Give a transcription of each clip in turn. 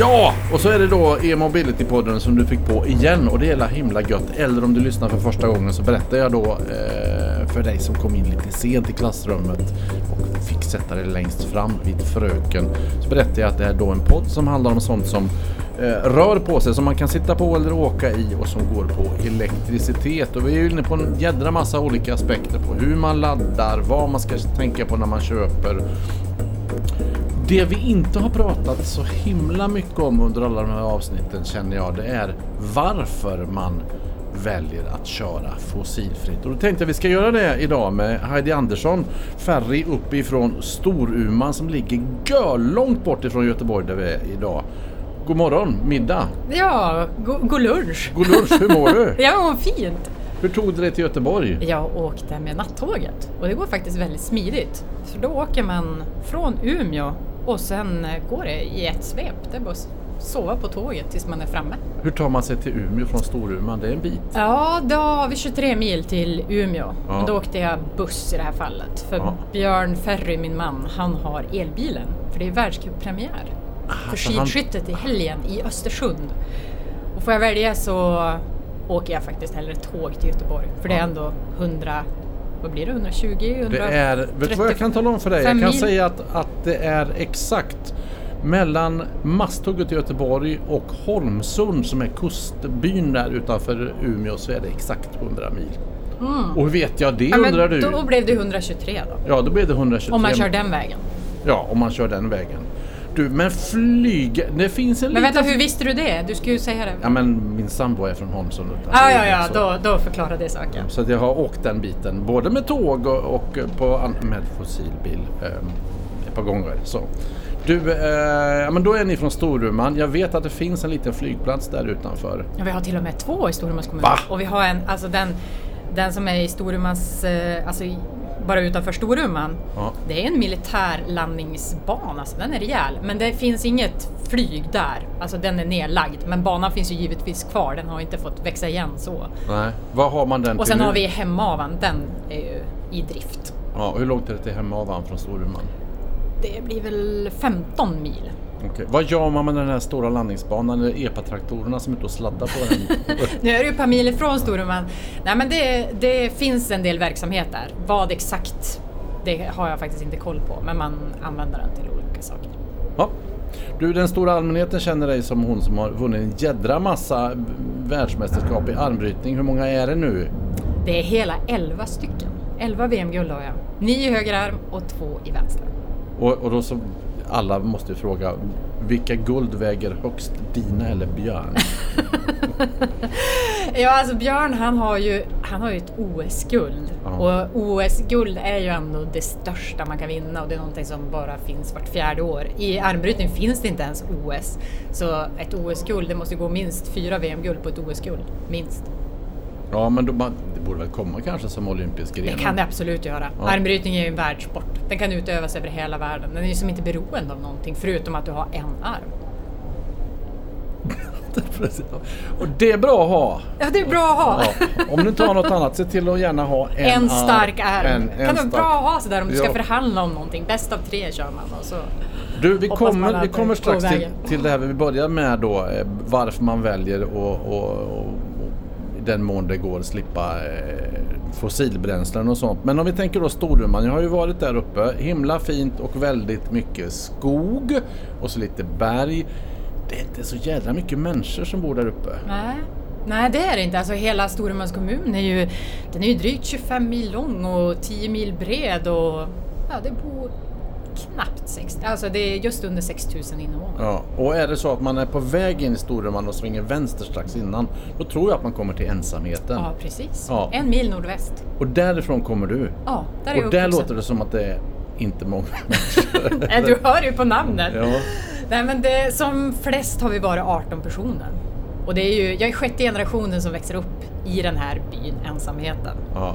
Ja, och så är det då e-mobility-podden som du fick på igen och det är hela himla gött. Eller om du lyssnar för första gången så berättar jag då eh, för dig som kom in lite sent i klassrummet och fick sätta dig längst fram vid fröken. Så berättar jag att det är då en podd som handlar om sånt som eh, rör på sig, som man kan sitta på eller åka i och som går på elektricitet. Och vi är ju inne på en jädra massa olika aspekter på hur man laddar, vad man ska tänka på när man köper det vi inte har pratat så himla mycket om under alla de här avsnitten känner jag det är varför man väljer att köra fossilfritt. Och då tänkte jag vi ska göra det idag med Heidi Andersson, Ferry uppifrån Storuman som ligger långt bort ifrån Göteborg där vi är idag. God morgon, middag. Ja, god, god lunch. God lunch, hur mår du? Jag mår fint. Hur tog du dig till Göteborg? Jag åkte med nattåget och det går faktiskt väldigt smidigt. För då åker man från Umeå och sen går det i ett svep. Det är bara att sova på tåget tills man är framme. Hur tar man sig till Umeå från Storuman? Det är en bit. Ja, då har vi 23 mil till Umeå. Ja. Men då åkte jag buss i det här fallet. För Ja. Björn Ferry, min man, han har elbilen. För det är världscuppremiär för så han- skidskyttet i helgen i Östersund. Och får jag välja så åker jag faktiskt hellre tåg till Göteborg. För det är ändå 100, vad blir det, 120? 100, Det är, vet du vad jag kan tala om för dig? Jag kan mil. säga att, att det är exakt mellan Masthugget i Göteborg och Holmsund som är kustbyn där utanför Umeå så är det exakt 100 mil. Och hur vet jag det Mm. Ja, undrar du? då blev det 123 då. Ja, då blir det 123 Om man kör den vägen. Ja, om man kör den vägen. Du, men flyg, det finns en Men liten... vänta, hur visste du det? Du skulle ju säga det. Ja, men min sambo är från Holmsund. utan Ja, ja, så. då, då förklarar det saken. Så jag har åkt den biten, både med tåg och, och på, med fossilbil eh, ett par gånger. Så. Du, eh, men då är ni från Storuman. Jag vet att det finns en liten flygplats där utanför. Ja, vi har till och med två i Storumans kommun. Va? Och vi har en, alltså den, den som är i Storumans, eh, alltså bara utanför Storuman. Ja. Det är en militärlandningsbana, alltså den är rejäl. Men det finns inget flyg där. Alltså den är nedlagd. Men banan finns ju givetvis kvar, den har inte fått växa igen så. Nej. Vad har man den Och till sen nu? har vi Hemavan, den är ju i drift. Ja, hur långt är det till Hemavan från Storuman? Det blir väl 15 mil. Okej. Vad gör man med den här stora landningsbanan? Eller epatraktorerna som är ute och sladdar på den? Nu är det ju ett par mil ifrån Storuman. Nej men det, det finns en del verksamhet där. Vad exakt, det har jag faktiskt inte koll på. Men man använder den till olika saker. ja. Du, den stora allmänheten känner dig som hon som har vunnit en jädra massa världsmästerskap i armbrytning. Hur många är det nu? Det är hela 11 stycken. 11 VM-guld har jag. 9 i höger arm och 2 i vänster. Och, och då så alla måste ju fråga vilka guld väger högst, dina eller Björn? Ja, alltså Björn han har ju, han har ju ett OS-guld. Och OS-guld är ju ändå det största man kan vinna och det är någonting som bara finns vart fjärde år. I armbrytning finns det inte ens OS. Så ett OS-guld, det måste gå minst fyra VM-guld på ett OS-guld. Minst. Ja, men då, det borde väl komma kanske som olympisk gren? Det kan det absolut göra. Ja. Armbrytning är ju en världssport. Den kan utövas över hela världen. Den är ju som inte beroende av någonting förutom att du har en arm. Och det är bra att ha. Ja, det är bra att ha. Ja. Om du inte har något annat, se till att gärna ha en, En stark arm. En, en kan vara stark- bra att ha sådär om du ska Ja. förhandla om någonting. Bäst av tre kör man och så. Du, vi kommer, vi det kommer strax till, till det här vi börjar med då, eh, varför man väljer och, och, och, och i den mån det går slippa eh, fossilbränslen och sånt. Men om vi tänker då Storuman, jag har ju varit där uppe, himla fint och väldigt mycket skog och så lite berg. Det är inte så jävla mycket människor som bor där uppe. Nej. Nej, det är det inte. Alltså hela Storumans kommun är ju, den är ju drygt 25 mil lång och 10 mil bred och ja, det bor knappt 60, alltså det är just under 6000 invånare. Ja, och är det så att man är på väg in i Storuman och svänger vänster strax innan, då tror jag att man kommer till ensamheten. Ja, precis. Ja. En mil nordväst. Och därifrån kommer du. Ja, där är jag och där låter det som att det är inte många. Nej, Du hör ju på namnet. Ja. Nej, men det, som flest har vi varit 18 personer. Och det är ju, jag är sjätte generationen som växer upp i den här byn, ensamheten. Ja.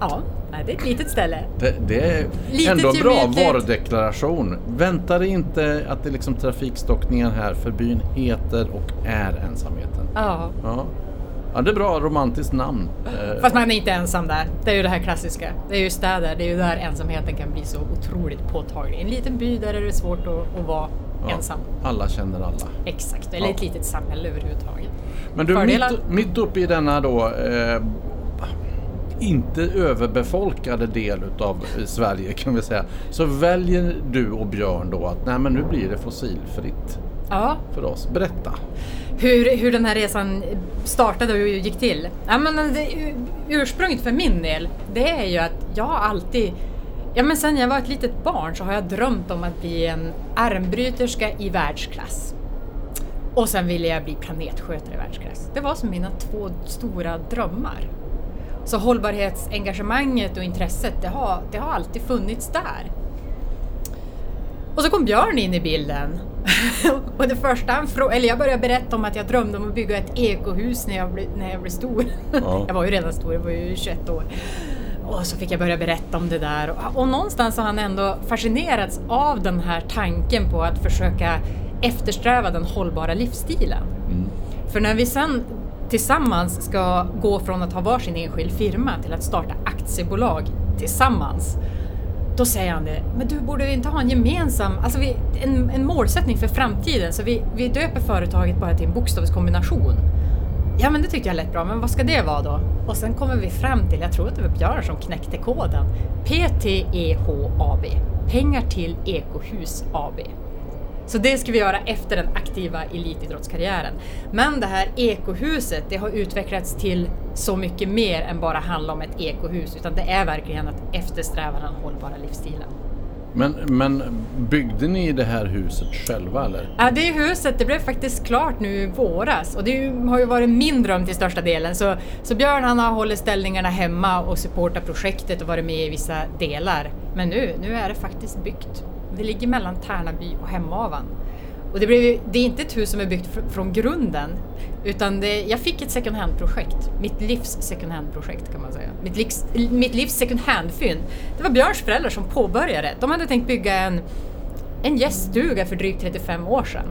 Ja, nej, det är ett litet ställe. Det, det är Litet ändå en bra varudeklaration. Vänta dig inte att det är liksom trafikstockningar här för byn heter och är ensamheten. Ja. Ja. Ja, det är bra romantiskt namn. Eh, Fast man är inte ensam där. Det är ju det här klassiska. Det är ju städer, det är ju där ensamheten kan bli så otroligt påtaglig. En liten by där är det svårt att, att vara Ja. ensam. Alla känner alla. Exakt, eller Ja. ett litet samhälle överhuvudtaget. Men du, mitt, mitt uppe i denna då eh, inte överbefolkade del utav eh, Sverige kan vi säga. Så väljer du och Björn då att nej men nu blir det fossilfritt Ja, för oss. Berätta. hur, hur den här resan startade och gick till. Ja, men det, ursprunget för min del, det är ju att jag alltid Ja men sen jag var ett litet barn så har jag drömt om att bli en armbryterska i världsklass. Och sen ville jag bli planetskötare i världsklass. Det var som mina två stora drömmar. Så hållbarhetsengagemanget och intresset, det har, det har alltid funnits där. Och så kom Björn in i bilden. och det första han frågade, eller jag började berätta om att jag drömde om att bygga ett ekohus när jag blev, när jag blev stor. Ja. jag var ju redan stor, jag var ju 21 år. Och så fick jag börja berätta om det där. Och, och någonstans har han ändå fascinerats av den här tanken på att försöka eftersträva den hållbara livsstilen. För när vi sen tillsammans ska gå från att ha varsin enskild firma till att starta aktiebolag tillsammans. Då säger han det, men du borde vi inte ha en gemensam, alltså vi, en, en målsättning för framtiden så vi, vi döper företaget bara till en bokstavskombination. Ja men det tyckte jag lät bra, men vad ska det vara då? Och sen kommer vi fram till, jag tror att det var Björn som knäckte koden, PTEH-AB, Pengar till Ekohus AB. Så det ska vi göra efter den aktiva elitidrottskarriären. Men det här ekohuset, det har utvecklats till så mycket mer än bara handla om ett ekohus, utan det är verkligen att eftersträva den hållbara livsstilen. Men, men byggde ni det här huset själva eller? Ja, det huset det blev faktiskt klart nu i våras och det har ju varit min dröm till största delen. Så, så Björn han har hållit ställningarna hemma och supportat projektet och varit med i vissa delar. Men nu, nu är det faktiskt byggt. Det ligger mellan Tärnaby och Hemavan. Och det, blev, det är inte ett hus som är byggt fr- från grunden utan det, jag fick ett second hand-projekt. Mitt livs second hand-projekt kan man säga. Mitt livs, mitt livs second hand-fynd. Det var Björns föräldrar som påbörjade. De hade tänkt bygga en, en gäststuga för drygt 35 år sedan.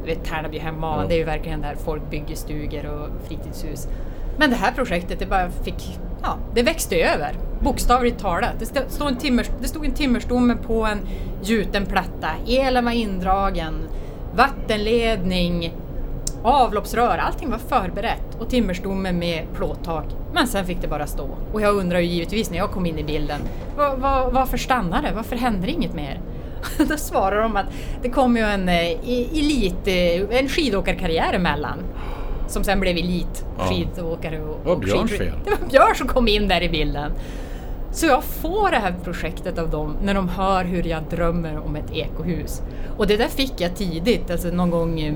Du vet Tärnaby hemma, Ja. det är ju verkligen där folk bygger stugor och fritidshus. Men det här projektet, det bara fick, ja, det växte över. Bokstavligt talat. Det stod, en, timmer, det stod en timmerstomme på en gjuten platta, elen var indragen, vattenledning, avloppsrör, allting var förberett och timmerstomme med plåttak. Men sen fick det bara stå. Och jag undrar ju givetvis när jag kom in i bilden, var, var, varför stannade det? Varför hände det inget mer? Då svarar de att det kom ju en eh, elit, eh, en skidåkarkarriär emellan. Som sen blev elit skidåkare och, Det var Björns fel. Det var Björn som kom in där i bilden. Så jag får det här projektet av dem när de hör hur jag drömmer om ett ekohus. Och det där fick jag tidigt, alltså någon gång, eh,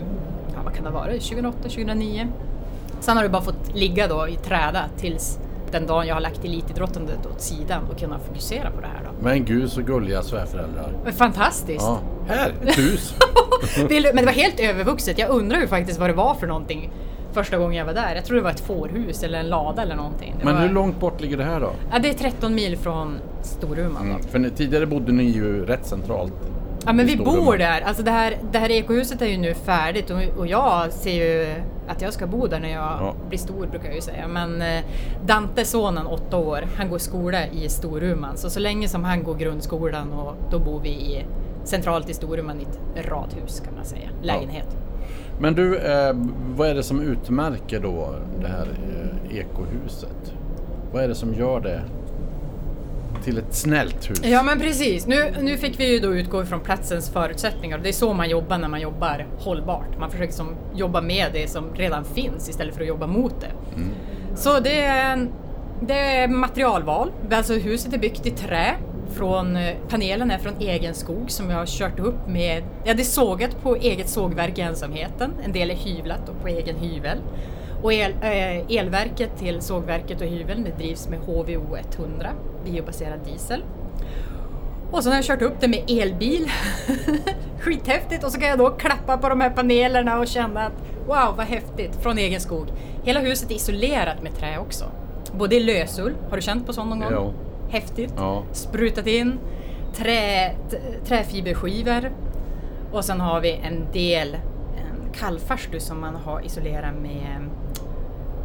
ja, vad kan det vara, 2008, 2009. Sen har det bara fått ligga då i träda tills den dagen jag har lagt elitidrottandet åt sidan och kunna fokusera på det här då. Men gud så gulliga svärföräldrar. Fantastiskt! Ja. Här, ett hus. Men det var helt övervuxet. Jag undrar ju faktiskt vad det var för någonting första gången jag var där. Jag tror det var ett fårhus eller en lada eller någonting. Det Men var... hur långt bort ligger det här då? Ja, det är 13 mil från Storuman. Mm. För ni, tidigare bodde ni ju rätt centralt. Ja men vi bor där. Alltså det här, det här ekohuset är ju nu färdigt och, och jag ser ju att jag ska bo där när jag Ja. blir stor brukar jag ju säga. Men eh, Dante, sonen, åtta år, han går skola i Storuman. Så så länge som han går grundskolan och då bor vi i, centralt i Storuman i ett radhus kan man säga. Lägenhet. Men du, eh, vad är det som utmärker då det här eh, ekohuset? Vad är det som gör det till ett snällt hus? Ja men precis. Nu, nu fick vi ju då utgå ifrån platsens förutsättningar. Det är så man jobbar när man jobbar hållbart. Man försöker som jobba med det som redan finns istället för att jobba mot det. Så det är, det är materialval. Alltså huset är byggt i trä. Från, eh, panelen är från egen skog som jag har kört upp med, ja det är sågat på eget sågverk i ensamheten. En del är hyvlat och på egen hyvel. Och el, äh, elverket till sågverket och hyveln det drivs med HVO 100, biobaserad diesel. Och så har jag kört upp det med elbil. Skithäftigt! Och så kan jag då klappa på de här panelerna och känna att wow vad häftigt, från egen skog. Hela huset är isolerat med trä också. Både i lösull, har du känt på sån någon gång? Ja. Häftigt! Ja. Sprutat in trä, träfiberskivor och sen har vi en del en kallfarstu som man har isolerat med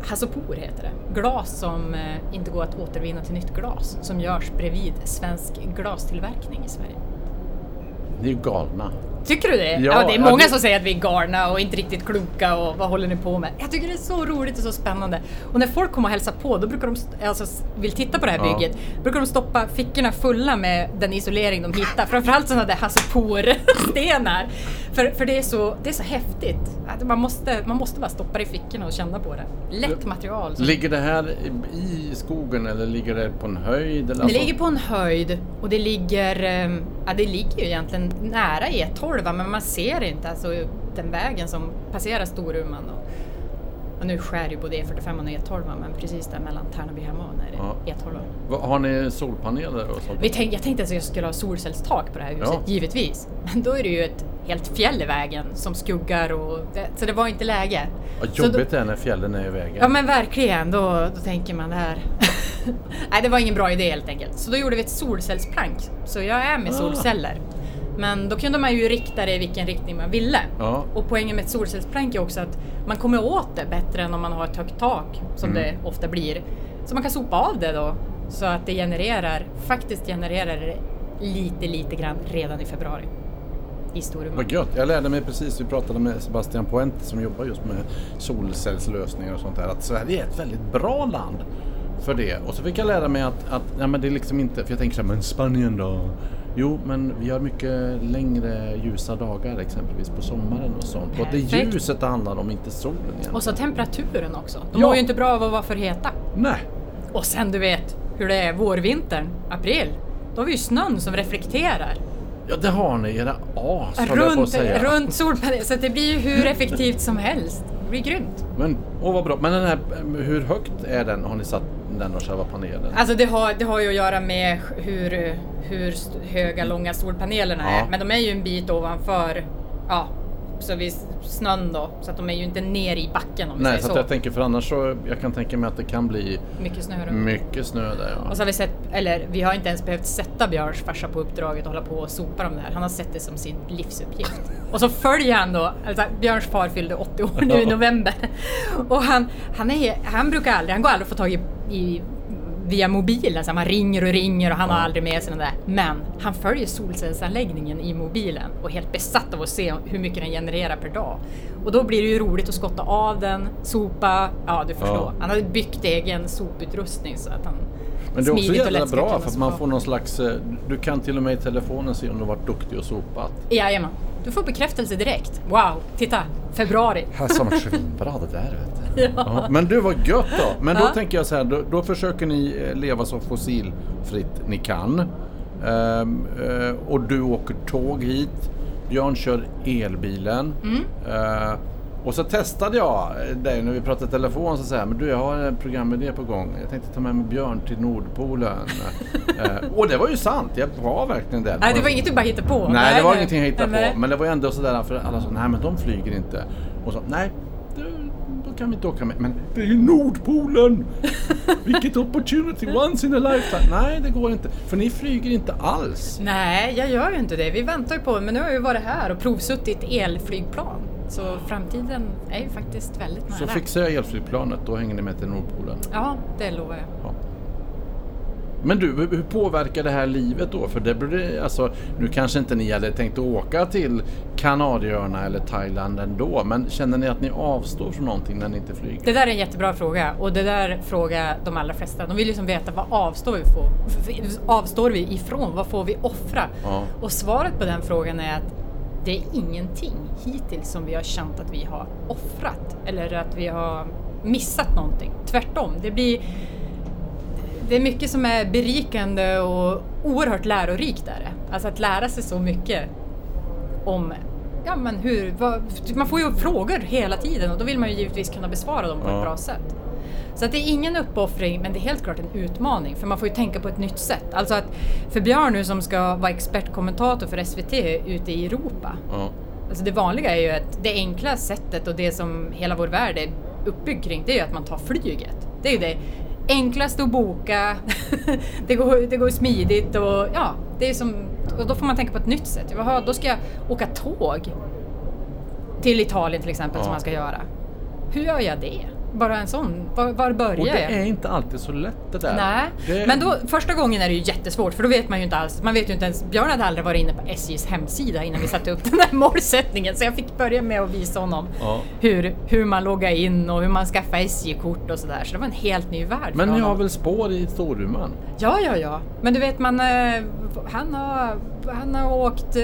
Hasopor heter det. Glas som eh, inte går att återvinna till nytt glas som görs bredvid svensk glastillverkning i Sverige. Ni är galna. Tycker du det? Ja, Ja, det är ja, många det- som säger att vi är galna och inte riktigt kloka och vad håller ni på med? Jag tycker det är så roligt och så spännande. Och när folk kommer och hälsar på, då brukar de, alltså vill titta på det här Ja. bygget, brukar de stoppa fickorna fulla med den isolering de hittar. Framförallt sådana där Hasse stenar för, för det, är så, det är så häftigt. Man, måste, man måste bara stoppa det i fickorna och känna på det. Lätt material. som- Ligger det här i- skogen eller ligger det på en höjd? Eller Det alltså- ligger på en höjd och det ligger, ehm, ja det ligger ju egentligen nära E12 men man ser inte alltså den vägen som passerar Storuman. Och, och nu skär ju både E45 och E12 men precis där mellan Tärnaby och Hemavan är det Ja. E12. Va- Har ni solpaneler och sånt? Vi tänk, jag tänkte att jag skulle ha solcellstak på det här huset, Ja. givetvis. Men då är det ju ett helt fjäll i vägen som skuggar och det, så det var inte läge. Då- jobbigt det är när fjällen är i vägen. Ja men verkligen, då, då tänker man det här. Nej det var ingen bra idé helt enkelt. Så då gjorde vi ett solcellsplank. Så jag är med Ah. solceller. Men då kunde man ju rikta det i vilken riktning man ville. Ja. Och poängen med ett solcellsplank är också att man kommer åt det bättre än om man har ett högt tak, som Mm. det ofta blir. Så man kan sopa av det då, så att det genererar, faktiskt genererar det lite, lite grann redan i februari. I Storuman. Vad gött. Jag lärde mig precis, vi pratade med Sebastian Poente som jobbar just med solcellslösningar och sånt där, att Sverige är ett väldigt bra land för det. Och så fick jag lära mig att, att ja, men det är liksom inte, för jag tänker så här, men Spanien då? Jo, men vi har mycket längre ljusa dagar exempelvis på sommaren och sånt. Och att det är Perfekt. ljuset det handlar om, inte solen egentligen. Och så temperaturen också. De Ja. mår ju inte bra av att vara för heta. Nej, Och sen du vet hur det är vårvintern, april. Då har vi ju snön som reflekterar ja det har ni, era as jag på att runt, säga. runt solpaneler. Så det blir ju hur effektivt som helst. Det blir grymt. Men, åh vad bra. Men den här, hur högt är den? Har ni satt den och själva panelen? Alltså det har, det har ju att göra med hur, hur höga, långa solpanelerna Ja. är. Men de är ju en bit ovanför, ja, så vid snön då. Så att de är ju inte ner i backen om vi Nej, säger så så. att jag tänker för annars så, jag kan tänka mig att det kan bli Mycket snö mycket snö där ja. Och så har vi sett, eller vi har inte ens behövt sätta Björns farsa på uppdraget och hålla på och sopa dem där. Han har sett det som sin livsuppgift. Och så följer han då, alltså Björns far fyllde 80 år nu i november. Och han, han, är, han brukar aldrig, han går aldrig att få tag i, i via mobilen, alltså man ringer och ringer och han har aldrig med sig den där. Men han följer solcellsanläggningen i mobilen och är helt besatt av att se hur mycket den genererar per dag. Och då blir det ju roligt att skotta av den, sopa, ja du förstår. Ja. Han har byggt egen soputrustning så att han Men det är också jävla bra för att man får någon slags, eh, du kan till och med i telefonen se om du varit duktig och sopat. Jajamän. Du får bekräftelse direkt. Wow, titta! Februari. Här som svinbra det där vet du. Ja. Ja, Men du var gött då. Men då Ja. tänker jag så här, då, då försöker ni eh, leva så fossilfritt ni kan. Ehm, eh, och du åker tåg hit. Björn kör elbilen. Mm. Eh, och så testade jag dig när vi pratade telefon så säger men du jag har en programidé på gång. Jag tänkte ta med mig Björn till Nordpolen. Eh, och det var ju sant, jag var verkligen där. Nej, det var inget du bara hittade på. Nej, det var ingenting jag hittade Nej. på. Men det var ändå sådär för alla sa, nej men de flyger inte. Och så, nej, det, kan vi inte åka med. Men det är ju Nordpolen! Vilket opportunity, once in a lifetime. Nej, det går inte. För ni flyger inte alls. Nej, jag gör ju inte det. Vi väntar ju på men nu har ju varit här och provsuttit elflygplan. Så framtiden är ju faktiskt väldigt nära. Så fixar jag elflygplanet, då hänger ni med till Nordpolen. Ja, det lovar jag. Men du, hur påverkar det här livet då? För det blir, alltså, nu kanske inte ni hade tänkt att åka till Kanarieöarna eller Thailand ändå, men känner ni att ni avstår från någonting när ni inte flyger? Det där är en jättebra fråga och det där frågar de allra flesta. De vill liksom veta vad avstår vi, få, f- avstår vi ifrån? Vad får vi offra? Ja. Och svaret på den frågan är att det är ingenting hittills som vi har känt att vi har offrat eller att vi har missat någonting. Tvärtom, det blir det är mycket som är berikande och oerhört lärorikt är det. Alltså att lära sig så mycket om ja, men hur, vad, man får ju frågor hela tiden och då vill man ju givetvis kunna besvara dem på Ja. ett bra sätt. Så att det är ingen uppoffring, men det är helt klart en utmaning för man får ju tänka på ett nytt sätt. Alltså att för Björn nu som ska vara expertkommentator för SVT ute i Europa. Ja. Alltså det vanliga är ju att det enkla sättet och det som hela vår värld är uppbyggd kring, det är ju att man tar flyget. Det är ju det enklaste att boka, det, går, det går smidigt och ja, det är som, och då får man tänka på ett nytt sätt. Jaha, då ska jag åka tåg till Italien till exempel Ja. som man ska göra. Hur gör jag det? Bara en sån. Var, var börjar Och det jag? är inte alltid så lätt det där. Nej, Det, men då, första gången är det ju jättesvårt för då vet man ju inte alls. Man vet ju inte ens. Björn hade aldrig varit inne på SJs hemsida innan vi satte upp den här målsättningen så jag fick börja med att visa honom Ja. hur, hur man loggar in och hur man skaffar SJ-kort och sådär. Så det var en helt ny värld Men ni har väl spår i Storuman? Ja, ja, ja. Men du vet, man, eh, han, har, han har åkt eh,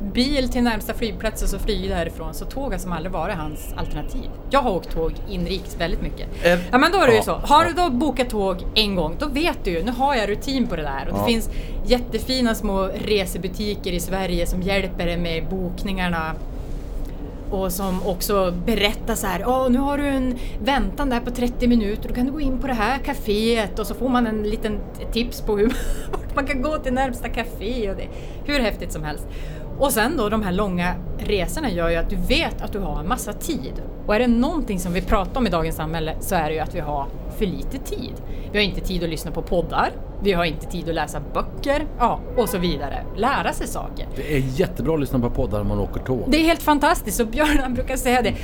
bil till närmsta flygplats och så flyger därifrån. Så tåg har som aldrig varit hans alternativ. Jag har åkt tåg inrikes väldigt mycket. Är- Ja men då är det ju ja, så. Har du då bokat tåg en gång, då vet du ju, nu har jag rutin på det där. Och Ja. det finns jättefina små resebutiker i Sverige som hjälper dig med bokningarna. Och som också berättar så här, Åh, nu har du en väntan där på 30 minuter, då kan du gå in på det här kaféet och så får man en liten tips på hur man kan gå till närmsta café och det hur häftigt som helst. Och sen då de här långa resorna gör ju att du vet att du har en massa tid. Och är det någonting som vi pratar om i dagens samhälle så är det ju att vi har för lite tid. Vi har inte tid att lyssna på poddar, vi har inte tid att läsa böcker, ja, och så vidare. Lära sig saker. Det är jättebra att lyssna på poddar när man åker tåg. Det är helt fantastiskt och Björn brukar säga det.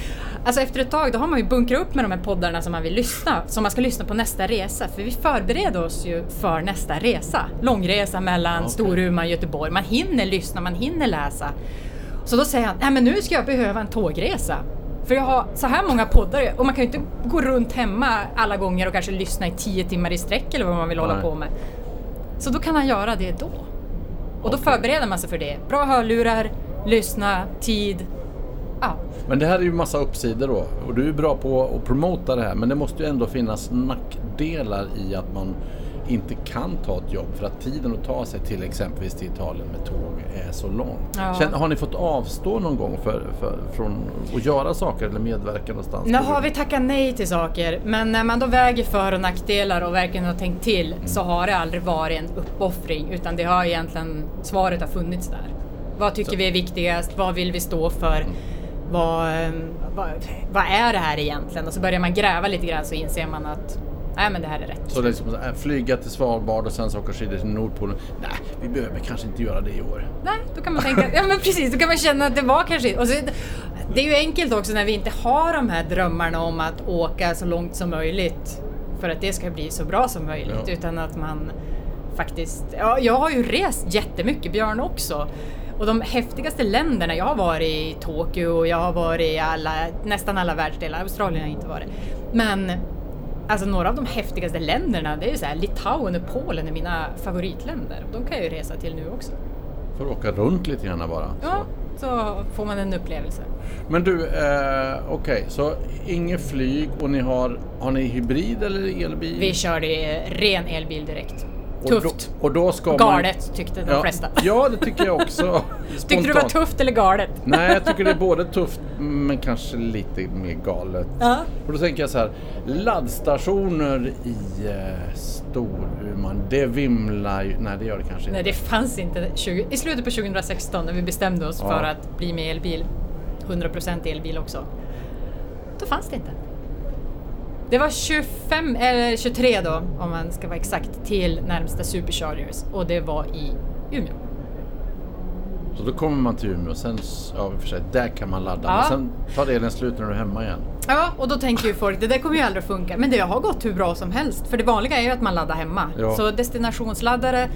Alltså efter ett tag då har man ju bunkrat upp med de här poddarna som man vill lyssna, som man ska lyssna på nästa resa. För vi förbereder oss ju för nästa resa. Långresa mellan Okej. Storuman och Göteborg. Man hinner lyssna, man hinner läsa. Så då säger han, nej men nu ska jag behöva en tågresa. För jag har så här många poddar och man kan ju inte gå runt hemma alla gånger och kanske lyssna i tio timmar i sträck eller vad man vill hålla Nej. på med. Så då kan han göra det då. Och då förbereder man sig för det. Bra hörlurar, lyssna, tid. Ja, Men det här är ju massa uppsidor då. Och du är bra på att promota det här. Men det måste ju ändå finnas nackdelar i att man inte kan ta ett jobb. För att tiden att ta sig till exempelvis till Italien med tåg är så lång. Ja. Har ni fått avstå någon gång för, för, från att göra saker eller medverka någonstans? Nu har vi tackat nej till saker, men när man då väger för och nackdelar och verkligen har tänkt till så har det aldrig varit en uppoffring utan det har egentligen, svaret har funnits där. Vad tycker vi är viktigast? Vad vill vi stå för? Vad, eh, vad, vad är det här egentligen? Och så börjar man gräva lite grann så inser man att nej men det här är rätt. Så liksom flyga till Svalbard och sen så åka skidor till Nordpolen. Nej, vi behöver kanske inte göra det i år. Nej, då kan man tänka, ja men precis, då kan man känna att det var kanske och så, Det är ju enkelt också när vi inte har de här drömmarna om att åka så långt som möjligt för att det ska bli så bra som möjligt Ja. utan att man faktiskt, ja jag har ju rest jättemycket, Björn också. Och de häftigaste länderna, jag har varit i Tokyo och jag har varit i alla, nästan alla världsdelar, Australien har jag inte varit. Men Alltså några av de häftigaste länderna, det är så här, Litauen och Polen är mina favoritländer. De kan jag ju resa till nu också. Får åka runt lite grann bara. Så. Ja, så får man en upplevelse. Men du, eh, okej, så inget flyg och ni har, har ni hybrid eller elbil? Vi körde ren elbil direkt. Och Tufft. Då, och då ska man... Galet tyckte de ja, flesta. Ja, det tycker jag också. Tyckte du det var tufft eller galet? Nej, jag tycker det är både tufft men kanske lite mer galet. Ja. Och då tänker jag så här, laddstationer i eh, Storuman, det vimlar ju... Nej, det gör det kanske Nej, inte. det fanns inte 20, i slutet på 2016 när vi bestämde oss Ja. för att bli med elbil. 100% elbil också. Då fanns det inte. Det var 25, eller 23 då, om man ska vara exakt, till närmsta Superchargers och det var i Umeå. Så då kommer man till Umeå och sen, ja för sig, där kan man ladda. Ja. Men sen tar elen slut när du är hemma igen. Ja, och då tänker ju folk det där kommer ju aldrig att funka. Men det har gått hur bra som helst. För det vanliga är ju att man laddar hemma. Ja. Så destinationsladdare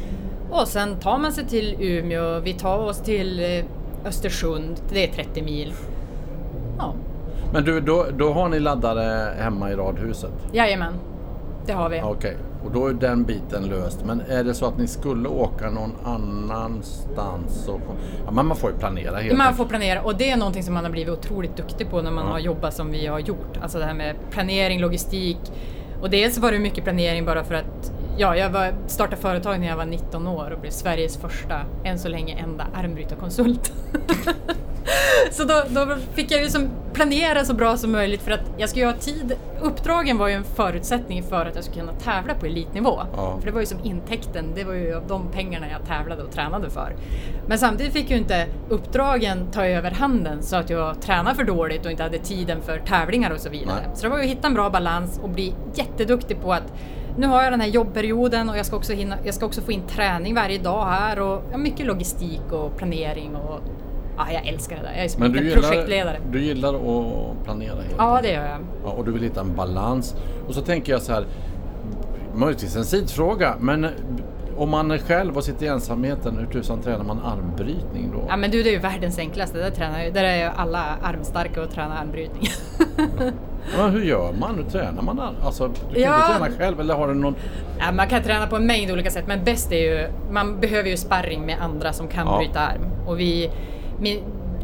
och sen tar man sig till Umeå. Vi tar oss till eh, Östersund. Det är 30 mil. Men du, då, då har ni laddare hemma i radhuset? jajamän. Det har vi. Okej, och då är den biten löst. Men är det så att ni skulle åka någon annanstans så... Ja, men man får ju planera helt Man får planera och det är någonting som man har blivit otroligt duktig på när man Ja. har jobbat som vi har gjort. Alltså det här med planering, logistik. Och dels var det mycket planering bara för att ja, jag var, startade företag när jag var 19 år och blev Sveriges första, än så länge enda, armbrytarkonsult. så då, då fick jag ju som planera så bra som möjligt för att jag skulle ha tid. Uppdragen var ju en förutsättning för att jag skulle kunna tävla på elitnivå. Ja. För det var ju som intäkten, det var ju av de pengarna jag tävlade och tränade för. Men samtidigt fick ju inte uppdragen ta över handen så att jag tränade för dåligt och inte hade tiden för tävlingar och så vidare. Nej. Så det var ju att hitta en bra balans och bli jätteduktig på att nu har jag den här jobbperioden och jag ska också, hinna, jag ska också få in träning varje dag här och mycket logistik och planering och Ja, jag älskar det där. Jag är som Men en du gillar, projektledare. du gillar att planera helt Ja, det gör jag. Ja, och du vill hitta en balans. Och så tänker jag så här, möjligtvis en sidfråga, men om man är själv och sitter i ensamheten, hur tusan tränar man armbrytning då? Ja men du, det är ju världens enklaste. Där, tränar, där är ju alla armstarka och tränar armbrytning. Ja, hur gör man? Hur tränar man? Alltså, du kan Ja. inte träna själv eller har du någon... ja, man kan träna på en mängd olika sätt, men bäst är ju... Man behöver ju sparring med andra som kan Ja. bryta arm. Och vi...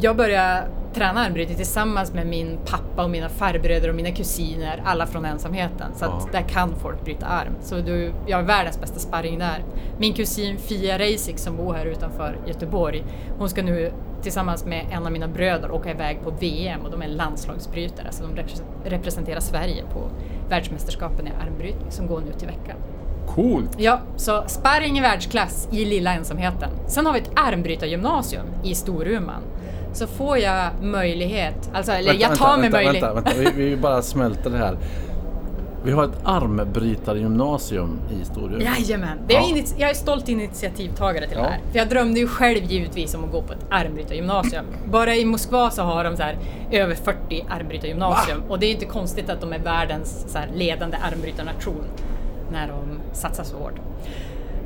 Jag började träna armbrytning tillsammans med min pappa och mina farbröder och mina kusiner, alla från ensamheten. Så att Ja. där kan folk bryta arm. Så du, jag är världens bästa sparring där. Min kusin Fia Reisik som bor här utanför Göteborg, hon ska nu tillsammans med en av mina bröder åka iväg på VM och de är landslagsbrytare, så de repres- representerar Sverige på världsmästerskapen i armbrytning som går nu till veckan. Coolt! Ja, så sparring i världsklass i lilla ensamheten. Sen har vi ett armbrytargymnasium i Storuman. Så får jag möjlighet, alltså eller Vänta, jag tar mig vänta, möjlighet. Vänta, vänta. Vi, vi bara smälter det här. Vi har ett armbrytargymnasium i Storuman. Jajamän, det är Ja. jag är stolt initiativtagare till Ja. det här. För jag drömde ju själv givetvis om att gå på ett armbrytargymnasium. Bara i Moskva så har de så här över 40 armbrytargymnasium och det är inte konstigt att de är världens så här ledande armbrytarnation när de satsar så hårt.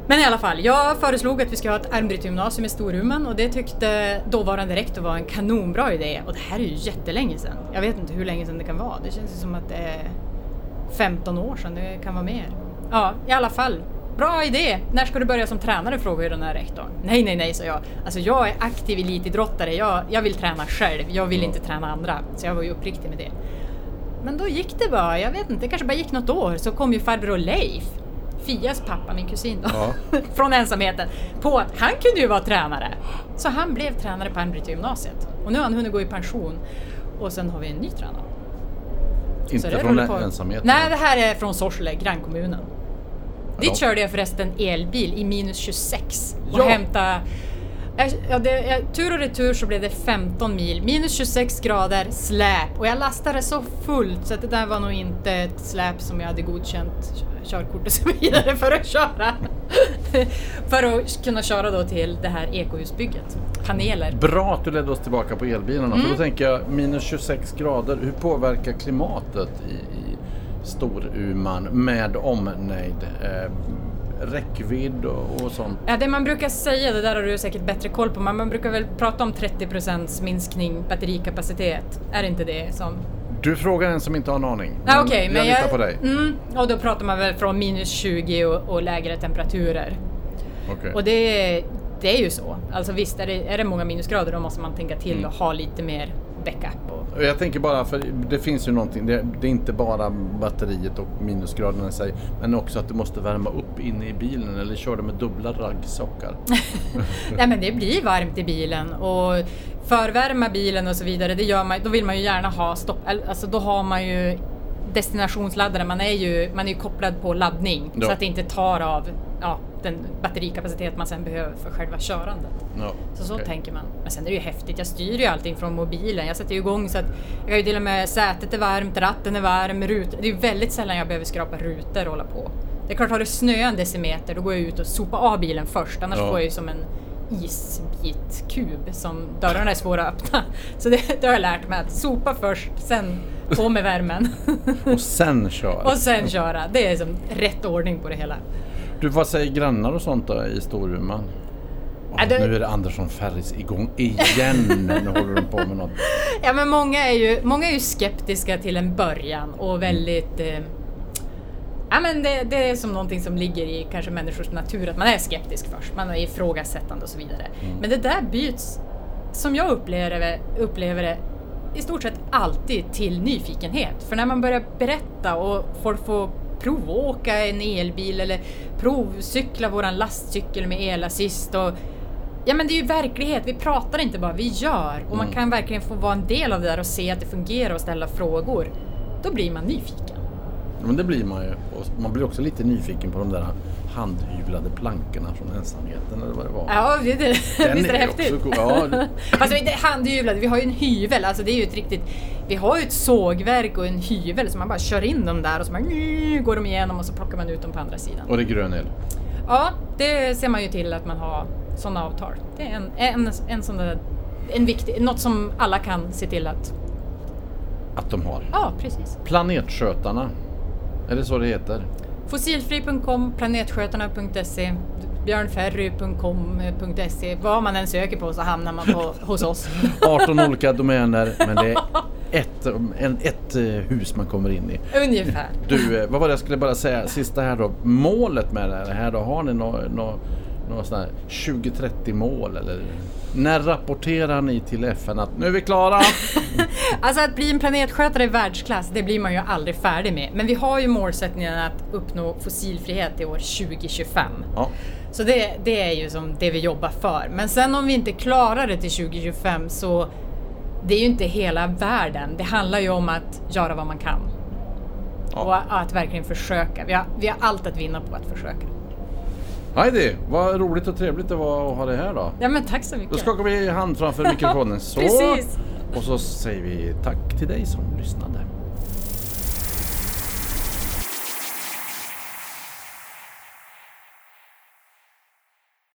Men i alla fall, jag föreslog att vi ska ha ett armbrytargymnasium i Storuman och det tyckte dåvarande rektor var en kanonbra idé. Och det här är ju jättelänge sedan. Jag vet inte hur länge sedan det kan vara. Det känns ju som att det är 15 år sedan, det kan vara mer. Ja, i alla fall. Bra idé! När ska du börja som tränare? frågade den här rektorn. Nej, nej, nej, sa jag. Alltså jag är aktiv elitidrottare, jag, jag vill träna själv, jag vill inte träna andra. Så jag var ju uppriktig med det. Men då gick det bara, jag vet inte, det kanske bara gick något år, så kom ju farbror Leif, Fias pappa, min kusin då, Ja. från ensamheten, på att han kunde ju vara tränare. Så han blev tränare på Armbrytargymnasiet. Och nu har han hunnit gå i pension. Och sen har vi en ny tränare. Inte från ensamheten. Nej, det här är från Sorsele, grannkommunen. Dit Ja. körde jag förresten elbil i minus 26 och Ja. hämta Ja, det, tur och retur så blev det 15 mil, minus 26 grader, släp och jag lastade så fullt så att det där var nog inte ett släp som jag hade godkänt körkort och så vidare för att köra. för att kunna köra då till det här ekohusbygget. Paneler. Bra att du ledde oss tillbaka på elbilarna. Mm. För då tänker jag minus 26 grader. Hur påverkar klimatet i, i Storuman med omnejd? Eh, räckvidd och, och sånt. Ja, det man brukar säga, det där har du säkert bättre koll på, men man brukar väl prata om 30% minskning batterikapacitet. Är det inte det som... Du frågar en som inte har en aning. Ja, okej, jag men litar på dig. Mm, och då pratar man väl från minus 20 och, och lägre temperaturer. Okej. Och det, det är ju så. Alltså visst, är det, är det många minusgrader då måste man tänka till Mm. och ha lite mer backup. Och, Jag tänker bara, för det finns ju någonting, det, det är inte bara batteriet och minusgraderna i sig, men också att du måste värma upp inne i bilen eller kör du med dubbla raggsockar. Nej men det blir varmt i bilen och förvärma bilen och så vidare, det gör man, då vill man ju gärna ha stopp, alltså då har man ju destinationsladdare, man är ju, man är ju kopplad på laddning Ja. så att det inte tar av ja, den batterikapacitet man sen behöver för själva körandet. Ja, Så så okej. tänker man. Men sen är det ju häftigt, jag styr ju allting från mobilen. Jag sätter ju igång så att jag kan ju till och med sätet är varmt, ratten är varm, rutor. Det är ju väldigt sällan jag behöver skrapa rutor och hålla på. Det är klart, har det snöat en decimeter då går jag ut och sopar av bilen först. Annars Ja. får jag ju som en isbitkub som dörrarna är svåra att öppna. Så det, det har jag lärt mig att sopa först, sen på med värmen. Och sen kör. och sen köra. Det är som rätt ordning på det hela. Du, vad säger grannar och sånt då i Storuman? Ja, det- Nu är det Andersson Ferris igång igen. nu håller de på med något. Ja men många är ju, många är ju skeptiska till en början och väldigt... Eh, ja men det, det är som någonting som ligger i kanske människors natur att man är skeptisk först, man är ifrågasättande och så vidare. Men det där byts, som jag upplever upplever det, i stort sett alltid till nyfikenhet. För när man börjar berätta och folk får provåka en elbil eller provcykla våran lastcykel med elassist och Ja men det är ju verklighet, vi pratar inte bara, vi gör. Och man Mm. kan verkligen få vara en del av det där och se att det fungerar och ställa frågor. Då blir man nyfiken. Men det blir man ju. Och man blir också lite nyfiken på de där handhyvlade plankorna från ensamheten eller vad det var. Ja, det, det, visst är det häftigt? också. Ja, Fast vi inte handhyvlade, vi har ju en hyvel, alltså det är ju ett riktigt... Vi har ju ett sågverk och en hyvel så man bara kör in dem där och så mm, går de igenom och så plockar man ut dem på andra sidan. Och det är grön el. Ja, det ser man ju till att man har sådana avtal. Det är en, en, en sån där en viktig, något som alla kan se till att... Att de har. Ja, precis. Planetskötarna. Är det så det heter? Fossilfri.com, planetskötarna.se, björnferry.com.se. Vad man än söker på så hamnar man på, hos oss. 18 olika domäner men det är ett, en, ett eh, hus man kommer in i. Ungefär. Du, eh, vad var det jag skulle bara säga sista här då. Målet med det här då, har ni något nå, nå sån här 20-30 mål eller? När rapporterar ni till FN att nu är vi klara? Alltså att bli en planetskötare i världsklass, det blir man ju aldrig färdig med. Men vi har ju målsättningen att uppnå fossilfrihet i år 2025. Ja. Så det, det är ju som det vi jobbar för. Men sen om vi inte klarar det till 2025 så det är ju inte hela världen. Det handlar ju om att göra vad man kan. Ja. Och att verkligen försöka. Vi har, vi har allt att vinna på att försöka. Heidi, vad roligt och trevligt det var att ha dig här då. Ja men tack så mycket. Då skakar vi hand framför mikrofonen. Så. Precis. Och så säger vi tack till dig som lyssnade.